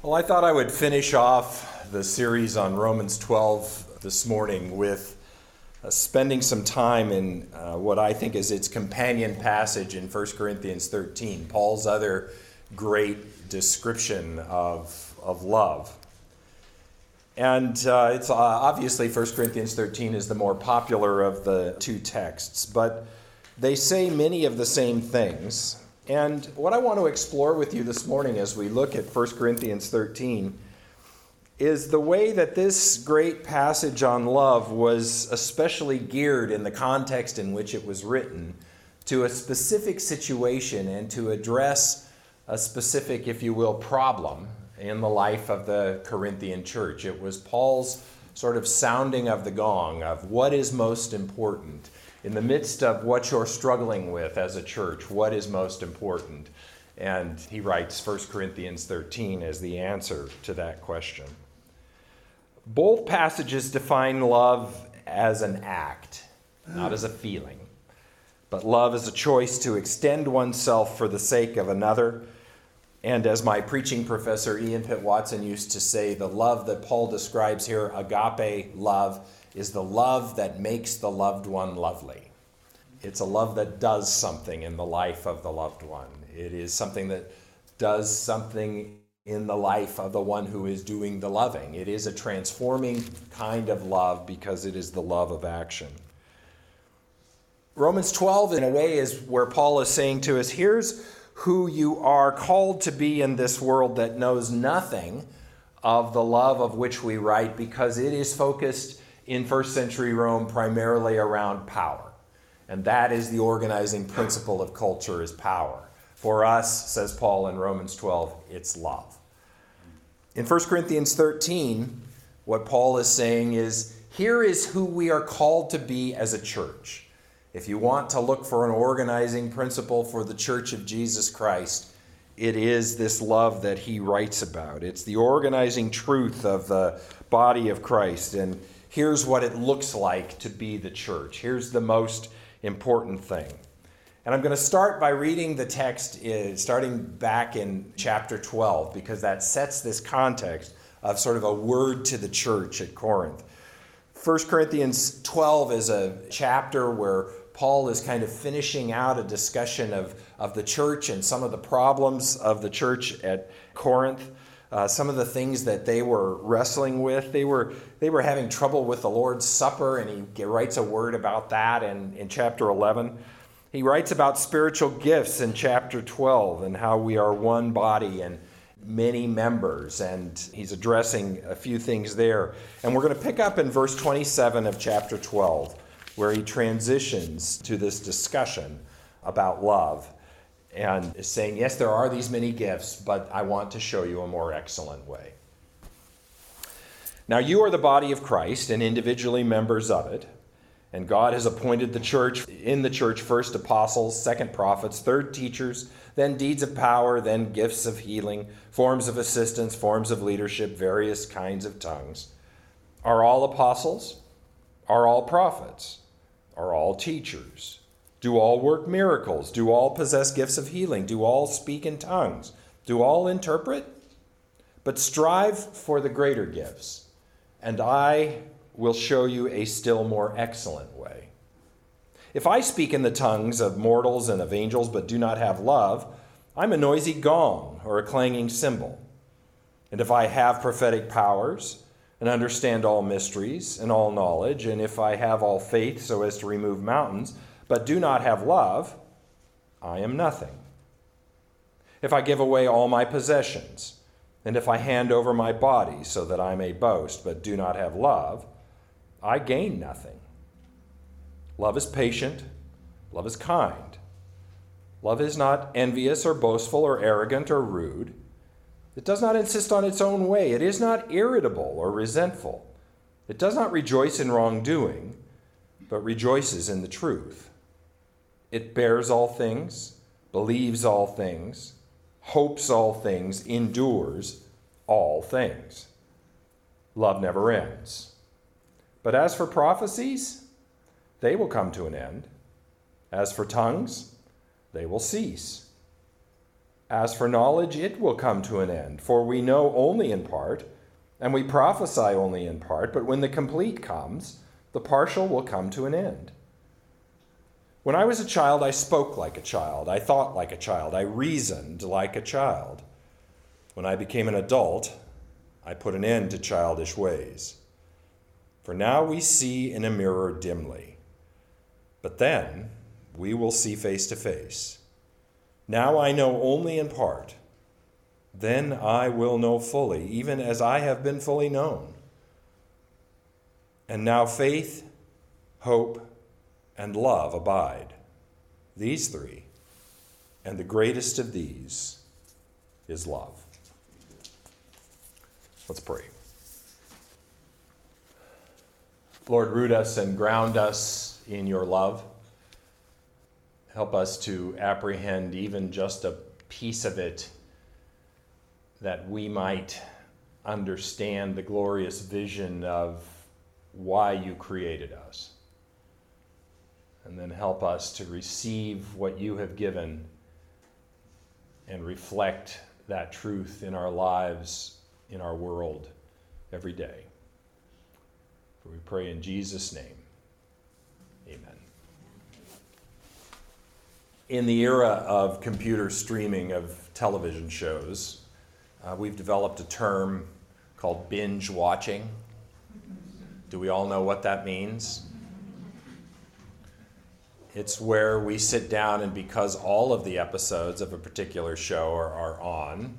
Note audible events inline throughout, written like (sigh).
Well, I thought I would finish off the series on Romans 12 this morning with uh, spending some time in uh, what I think is its companion passage in 1 Corinthians 13, Paul's other great description of, of love. And uh, it's uh, obviously 1 Corinthians 13 is the more popular of the two texts, but they say many of the same things. And what I want to explore with you this morning as we look at 1 Corinthians 13 is the way that this great passage on love was especially geared in the context in which it was written to a specific situation and to address a specific, if you will, problem in the life of the Corinthian church. It was Paul's sort of sounding of the gong of what is most important in the midst of what you're struggling with as a church, what is most important? And he writes 1 Corinthians 13 as the answer to that question. Both passages define love as an act, not as a feeling, but love as a choice to extend oneself for the sake of another. And as my preaching professor Ian Pitt Watson used to say, the love that Paul describes here, agape love, is the love that makes the loved one lovely. It's a love that does something in the life of the loved one. It is something that does something in the life of the one who is doing the loving. It is a transforming kind of love because it is the love of action. Romans 12, in a way, is where Paul is saying to us here's who you are called to be in this world that knows nothing of the love of which we write because it is focused in first century Rome primarily around power. And that is the organizing principle of culture is power. For us, says Paul in Romans 12, it's love. In 1 Corinthians 13, what Paul is saying is here is who we are called to be as a church. If you want to look for an organizing principle for the church of Jesus Christ, it is this love that he writes about. It's the organizing truth of the body of Christ. And here's what it looks like to be the church. Here's the most important thing. And I'm going to start by reading the text uh, starting back in chapter 12 because that sets this context of sort of a word to the church at Corinth. 1 Corinthians 12 is a chapter where Paul is kind of finishing out a discussion of, of the church and some of the problems of the church at Corinth uh, some of the things that they were wrestling with. They were, they were having trouble with the Lord's Supper, and he writes a word about that in, in chapter 11. He writes about spiritual gifts in chapter 12 and how we are one body and many members, and he's addressing a few things there. And we're going to pick up in verse 27 of chapter 12, where he transitions to this discussion about love and is saying, Yes, there are these many gifts, but I want to show you a more excellent way. Now, you are the body of Christ and individually members of it. And God has appointed the church, in the church, first apostles, second prophets, third teachers, then deeds of power, then gifts of healing, forms of assistance, forms of leadership, various kinds of tongues. Are all apostles? Are all prophets? Are all teachers? Do all work miracles? Do all possess gifts of healing? Do all speak in tongues? Do all interpret? But strive for the greater gifts, and I will show you a still more excellent way. If I speak in the tongues of mortals and of angels, but do not have love, I'm a noisy gong or a clanging cymbal. And if I have prophetic powers, and understand all mysteries and all knowledge, and if I have all faith so as to remove mountains, but do not have love, I am nothing. If I give away all my possessions, and if I hand over my body so that I may boast, but do not have love, I gain nothing. Love is patient, love is kind. Love is not envious or boastful or arrogant or rude. It does not insist on its own way. It is not irritable or resentful. It does not rejoice in wrongdoing, but rejoices in the truth. It bears all things, believes all things, hopes all things, endures all things. Love never ends. But as for prophecies, they will come to an end. As for tongues, they will cease. As for knowledge, it will come to an end, for we know only in part, and we prophesy only in part, but when the complete comes, the partial will come to an end. When I was a child, I spoke like a child, I thought like a child, I reasoned like a child. When I became an adult, I put an end to childish ways. For now we see in a mirror dimly, but then we will see face to face. Now I know only in part. Then I will know fully, even as I have been fully known. And now faith, hope, and love abide. These three. And the greatest of these is love. Let's pray. Lord, root us and ground us in your love. Help us to apprehend even just a piece of it that we might understand the glorious vision of why you created us. And then help us to receive what you have given and reflect that truth in our lives, in our world, every day. For we pray in Jesus' name. Amen in the era of computer streaming of television shows, uh, we've developed a term called binge watching. Do we all know what that means? It's where we sit down, and because all of the episodes of a particular show are, are on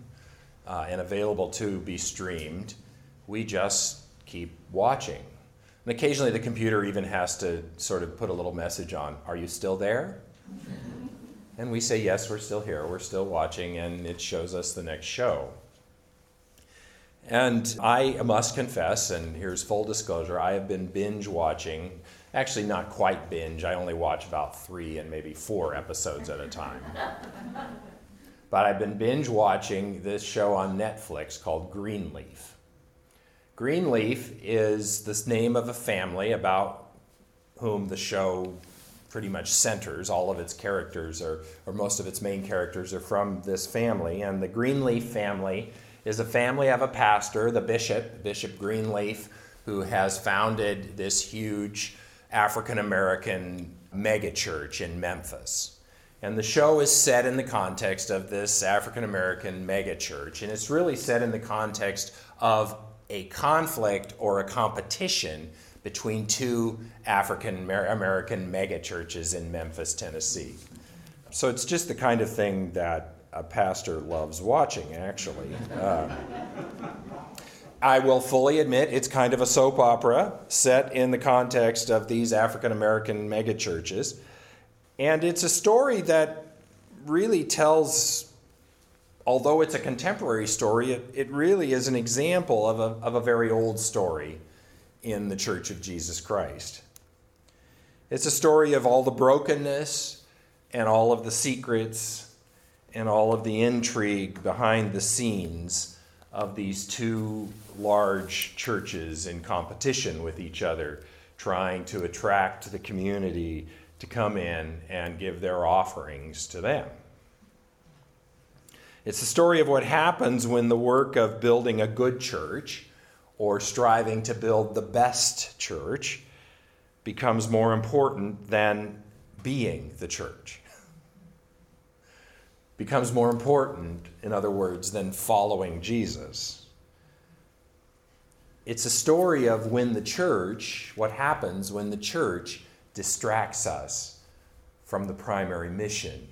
uh, and available to be streamed, we just keep watching. And occasionally the computer even has to sort of put a little message on Are you still there? And we say, yes, we're still here, we're still watching, and it shows us the next show. And I must confess, and here's full disclosure, I have been binge watching. Actually, not quite binge, I only watch about three and maybe four episodes at a time. (laughs) but I've been binge watching this show on Netflix called Greenleaf. Greenleaf is the name of a family about whom the show pretty much centers. All of its characters are, or most of its main characters are from this family. And the Greenleaf family is a family of a pastor, the bishop, Bishop Greenleaf, who has founded this huge African American megachurch in Memphis. And the show is set in the context of this African American megachurch. And it's really set in the context of a conflict or a competition between two African American megachurches in Memphis, Tennessee. So it's just the kind of thing that a pastor loves watching, actually. Uh, I will fully admit it's kind of a soap opera set in the context of these African American megachurches. And it's a story that really tells, although it's a contemporary story, it, it really is an example of a, of a very old story in the Church of Jesus Christ. It's a story of all the brokenness and all of the secrets and all of the intrigue behind the scenes of these two large churches in competition with each other, trying to attract the community to come in and give their offerings to them. It's the story of what happens when the work of building a good church or striving to build the best church becomes more important than being the church. Becomes more important, in other words, than following Jesus. It's a story of when the church, what happens when the church distracts us from the primary mission,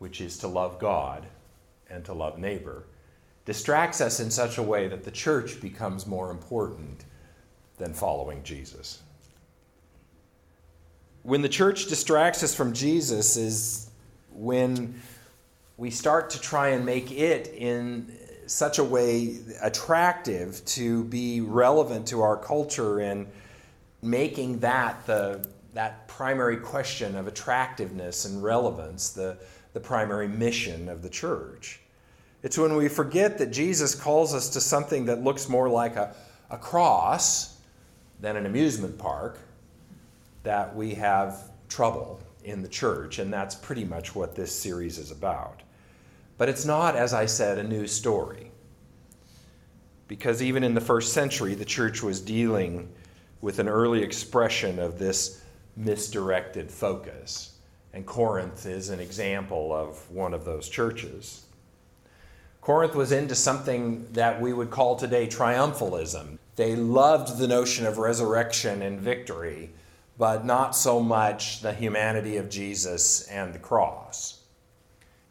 which is to love God and to love neighbor distracts us in such a way that the church becomes more important than following Jesus. When the church distracts us from Jesus is when we start to try and make it in such a way attractive to be relevant to our culture and making that the that primary question of attractiveness and relevance the, the primary mission of the church. It's when we forget that Jesus calls us to something that looks more like a, a cross than an amusement park that we have trouble in the church, and that's pretty much what this series is about. But it's not, as I said, a new story. Because even in the first century, the church was dealing with an early expression of this misdirected focus. And Corinth is an example of one of those churches. Corinth was into something that we would call today triumphalism. They loved the notion of resurrection and victory, but not so much the humanity of Jesus and the cross.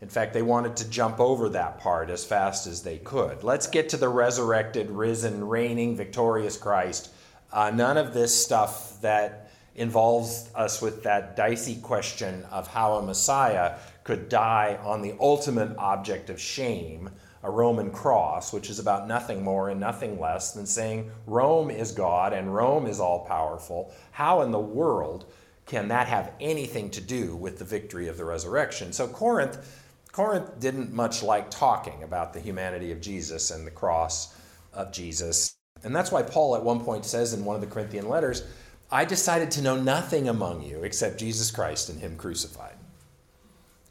In fact, they wanted to jump over that part as fast as they could. Let's get to the resurrected, risen, reigning, victorious Christ. Uh, none of this stuff that involves us with that dicey question of how a Messiah could die on the ultimate object of shame, a Roman cross, which is about nothing more and nothing less than saying Rome is God and Rome is all powerful. How in the world can that have anything to do with the victory of the resurrection? So Corinth Corinth didn't much like talking about the humanity of Jesus and the cross of Jesus. And that's why Paul at one point says in one of the Corinthian letters, I decided to know nothing among you except Jesus Christ and Him crucified.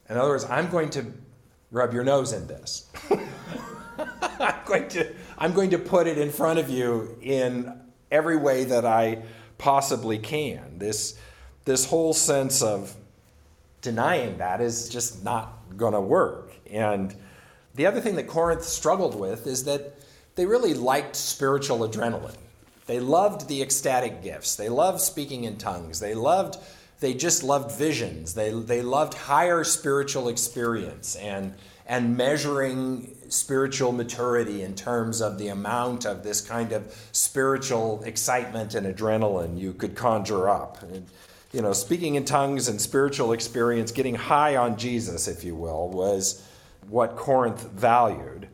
In other words, I'm going to rub your nose in this. (laughs) (laughs) I'm, going to, I'm going to put it in front of you in every way that I possibly can. This, this whole sense of denying that is just not going to work. And the other thing that Corinth struggled with is that they really liked spiritual adrenaline. They loved the ecstatic gifts. They loved speaking in tongues. They loved they just loved visions. They, they loved higher spiritual experience and, and measuring spiritual maturity in terms of the amount of this kind of spiritual excitement and adrenaline you could conjure up. And, you know, speaking in tongues and spiritual experience, getting high on Jesus, if you will, was what Corinth valued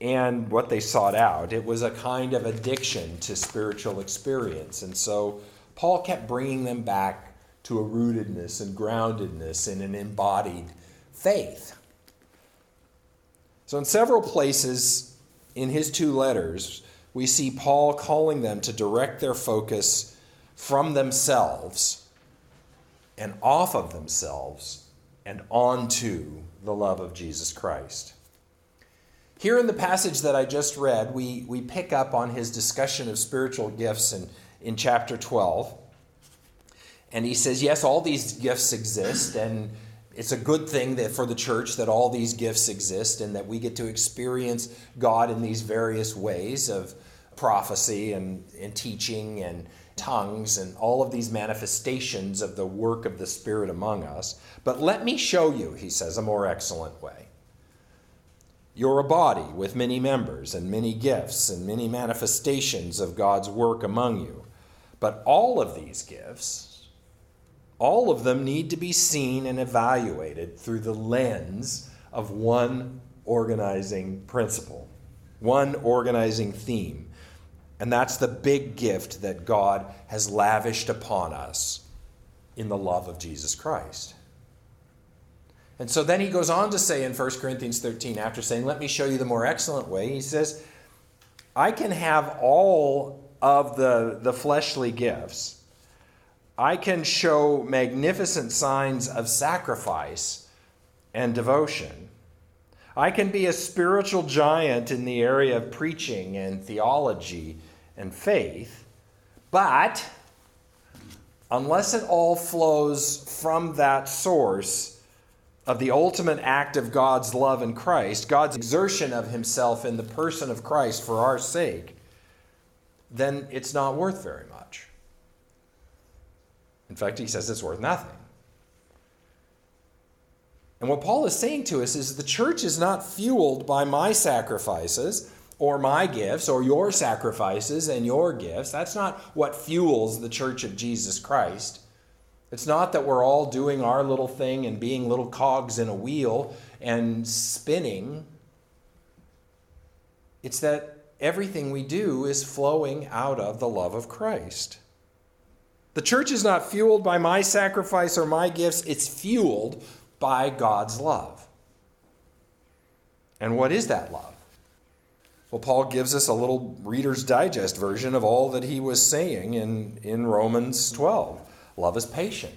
and what they sought out. It was a kind of addiction to spiritual experience. And so Paul kept bringing them back to a rootedness and groundedness in an embodied faith. So, in several places in his two letters, we see Paul calling them to direct their focus from themselves and off of themselves and onto the love of Jesus Christ. Here in the passage that I just read, we, we pick up on his discussion of spiritual gifts in, in chapter 12. And he says, Yes, all these gifts exist, and it's a good thing that for the church that all these gifts exist and that we get to experience God in these various ways of prophecy and, and teaching and tongues and all of these manifestations of the work of the Spirit among us. But let me show you, he says, a more excellent way. You're a body with many members and many gifts and many manifestations of God's work among you. But all of these gifts, all of them need to be seen and evaluated through the lens of one organizing principle, one organizing theme. And that's the big gift that God has lavished upon us in the love of Jesus Christ. And so then he goes on to say in 1 Corinthians 13, after saying, Let me show you the more excellent way, he says, I can have all of the, the fleshly gifts. I can show magnificent signs of sacrifice and devotion. I can be a spiritual giant in the area of preaching and theology and faith. But unless it all flows from that source, of the ultimate act of God's love in Christ, God's exertion of himself in the person of Christ for our sake, then it's not worth very much. In fact, he says it's worth nothing. And what Paul is saying to us is the church is not fueled by my sacrifices or my gifts or your sacrifices and your gifts. That's not what fuels the church of Jesus Christ. It's not that we're all doing our little thing and being little cogs in a wheel and spinning. It's that everything we do is flowing out of the love of Christ. The church is not fueled by my sacrifice or my gifts, it's fueled by God's love. And what is that love? Well, Paul gives us a little Reader's Digest version of all that he was saying in, in Romans 12. Love is patient.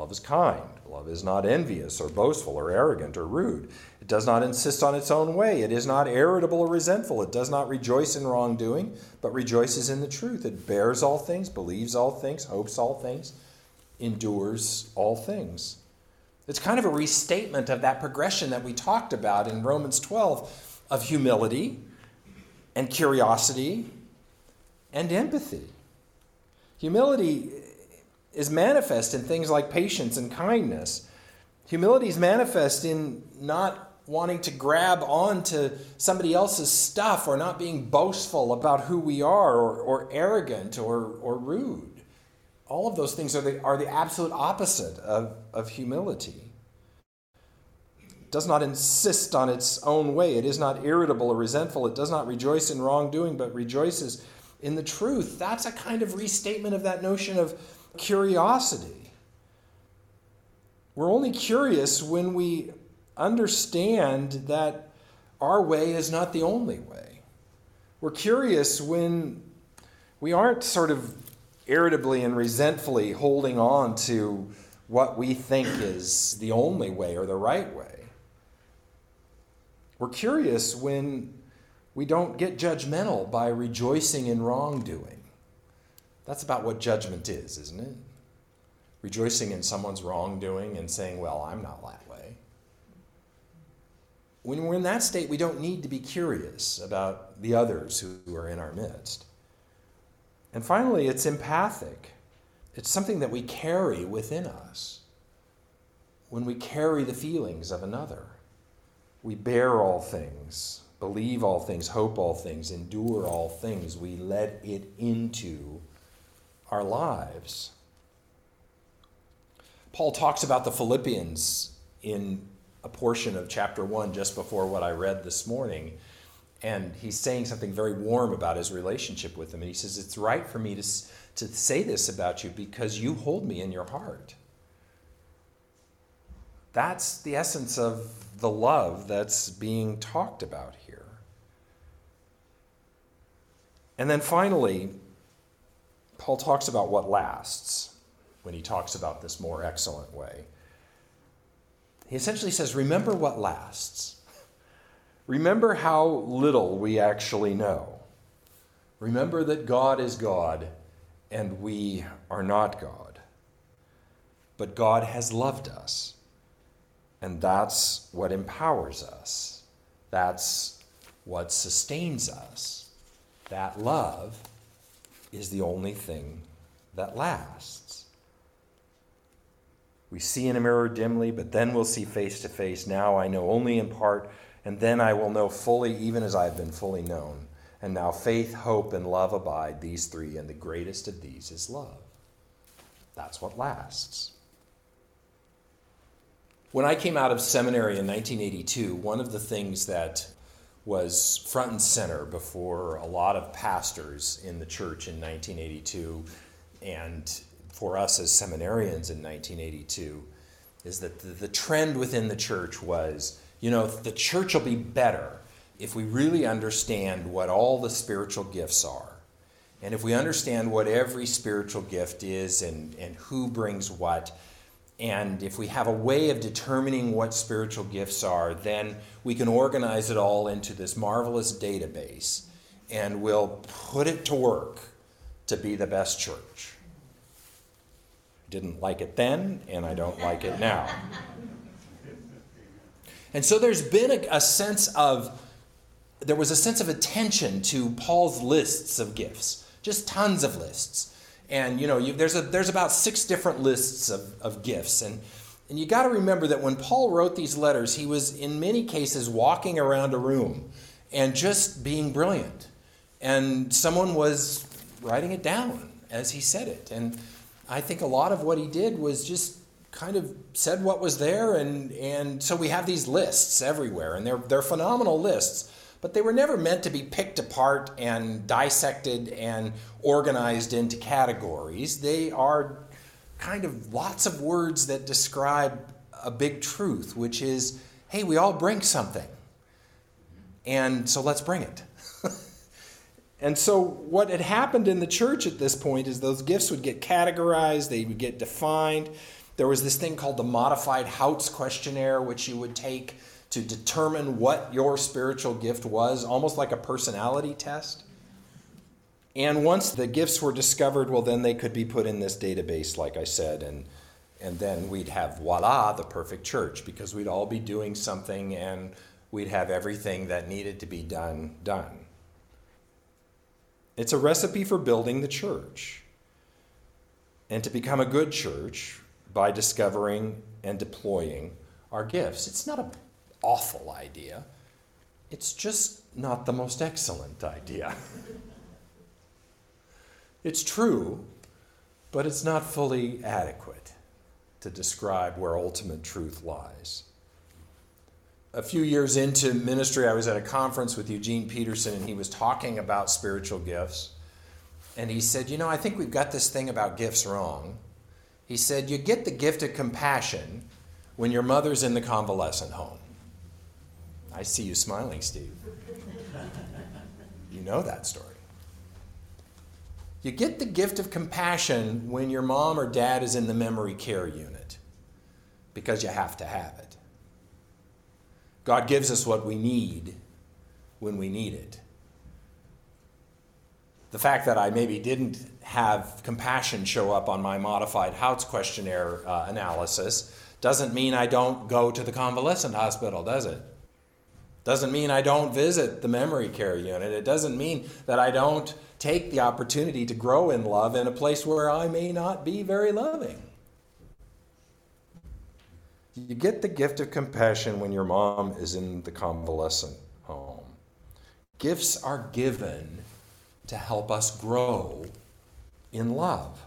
Love is kind. Love is not envious or boastful or arrogant or rude. It does not insist on its own way. It is not irritable or resentful. It does not rejoice in wrongdoing, but rejoices in the truth. It bears all things, believes all things, hopes all things, endures all things. It's kind of a restatement of that progression that we talked about in Romans 12 of humility and curiosity and empathy. Humility is manifest in things like patience and kindness. Humility is manifest in not wanting to grab onto somebody else's stuff or not being boastful about who we are or, or arrogant or, or rude. All of those things are the, are the absolute opposite of, of humility. It does not insist on its own way. It is not irritable or resentful. It does not rejoice in wrongdoing, but rejoices in the truth. That's a kind of restatement of that notion of curiosity. We're only curious when we understand that our way is not the only way. We're curious when we aren't sort of irritably and resentfully holding on to what we think is the only way or the right way. We're curious when we don't get judgmental by rejoicing in wrongdoing. That's about what judgment is, isn't it? Rejoicing in someone's wrongdoing and saying, well, I'm not that way. When we're in that state, we don't need to be curious about the others who are in our midst. And finally, it's empathic. It's something that we carry within us. When we carry the feelings of another, we bear all things, believe all things, hope all things, endure all things. We let it into our lives. Paul talks about the Philippians in a portion of chapter 1 just before what I read this morning. And he's saying something very warm about his relationship with them. And he says, It's right for me to, to say this about you because you hold me in your heart. That's the essence of the love that's being talked about here. And then finally, Paul talks about what lasts when he talks about this more excellent way. He essentially says, Remember what lasts. Remember how little we actually know. Remember that God is God and we are not God. But God has loved us, and that's what empowers us. That's what sustains us. That love is the only thing that lasts. We see in a mirror dimly, but then we'll see face to face. Now I know only in part, and then I will know fully, even as I have been fully known. And now faith, hope, and love abide, these three, and the greatest of these is love. That's what lasts. When I came out of seminary in 1982, one of the things that was front and center before a lot of pastors in the church in 1982 and for us as seminarians in 1982 is that the, trend within the church was you know the church will be better if we really understand what all the spiritual gifts are. And if we understand what every spiritual gift is and, and who brings what and if we have a way of determining what spiritual gifts are, then we can organize it all into this marvelous database and we'll put it to work to be the best church. I didn't like it then, and I don't like it now. And so there's been a, a sense of, there was a sense of attention to Paul's lists of gifts, just tons of lists. And you know, you, there's a there's about six different lists of, of gifts, and and you got to remember that when Paul wrote these letters, he was in many cases walking around a room and just being brilliant, and someone was writing it down as he said it. And I think a lot of what he did was just kind of said what was there, and and so we have these lists everywhere, and they're they're phenomenal lists but they were never meant to be picked apart and dissected and organized into categories. They are kind of lots of words that describe a big truth, which is hey, we all bring something. And so let's bring it. (laughs) and so, what had happened in the church at this point is those gifts would get categorized, they would get defined. there was this thing called the modified Houts questionnaire, which you would take to determine what your spiritual gift was, almost like a personality test. And once the gifts were discovered, well, then they could be put in this database, like I said, and, and then we'd have voila, the perfect church, because we'd all be doing something and we'd have everything that needed to be done done. It's a recipe for building the church and to become a good church by discovering and deploying our gifts. It's not an awful idea, it's just not the most excellent idea. (laughs) it's true, but it's not fully adequate to describe where ultimate truth lies. A few years into ministry, I was at a conference with Eugene Peterson, and he was talking about spiritual gifts. And he said, You know, I think we've got this thing about gifts wrong. He said, You get the gift of compassion when your mother's in the convalescent home. I see you smiling, Steve. You know that story. You get the gift of compassion when your mom or dad is in the memory care unit because you have to have it. God gives us what we need when we need it. The fact that I maybe didn't have compassion show up on my modified Houts questionnaire uh, analysis doesn't mean I don't go to the convalescent hospital, does it? Doesn't mean I don't visit the memory care unit. It doesn't mean that I don't take the opportunity to grow in love in a place where I may not be very loving. You get the gift of compassion when your mom is in the convalescent home. Gifts are given to help us grow in love.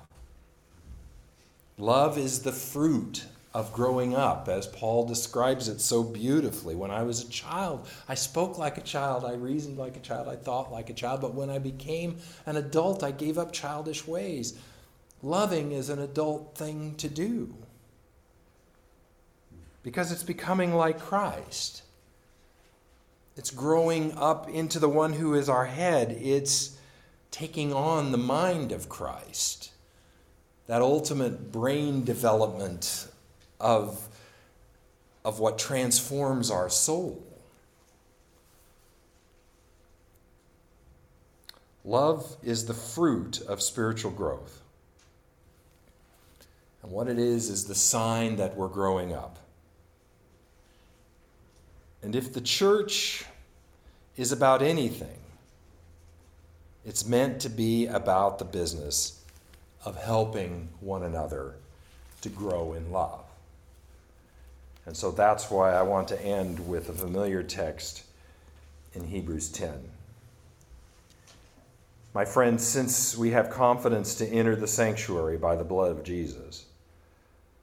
Love is the fruit of growing up, as Paul describes it so beautifully. When I was a child, I spoke like a child, I reasoned like a child, I thought like a child, but when I became an adult, I gave up childish ways. Loving is an adult thing to do because it's becoming like Christ. It's growing up into the one who is our head. It's taking on the mind of Christ. That ultimate brain development of, of what transforms our soul. Love is the fruit of spiritual growth. And what it is, is the sign that we're growing up. And if the church is about anything, it's meant to be about the business of helping one another to grow in love. And so that's why I want to end with a familiar text in Hebrews 10. My friends, since we have confidence to enter the sanctuary by the blood of Jesus,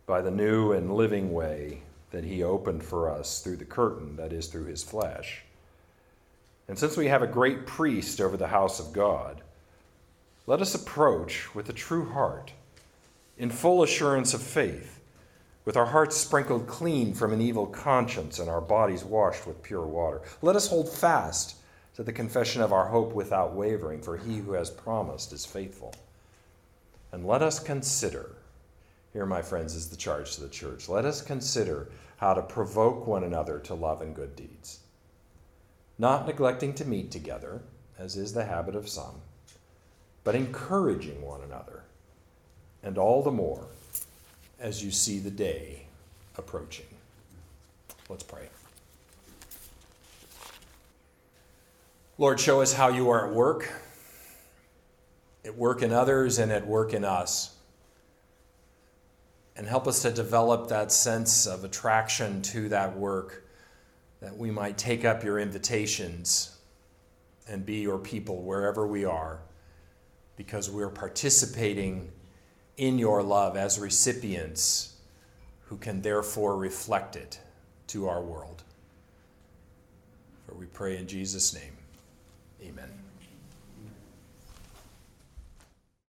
by the new and living way that he opened for us through the curtain, that is, through his flesh, and since we have a great priest over the house of God, let us approach with a true heart, in full assurance of faith with our hearts sprinkled clean from an evil conscience and our bodies washed with pure water. Let us hold fast to the confession of our hope without wavering, for he who has promised is faithful. And let us consider, here, my friends, is the charge to the church. Let us consider how to provoke one another to love and good deeds, not neglecting to meet together, as is the habit of some, but encouraging one another, and all the more as you see the day approaching. Let's pray. Lord, show us how you are at work, at work in others and at work in us. And help us to develop that sense of attraction to that work that we might take up your invitations and be your people wherever we are because we're participating in your love as recipients who can therefore reflect it to our world. For we pray in Jesus' name. Amen.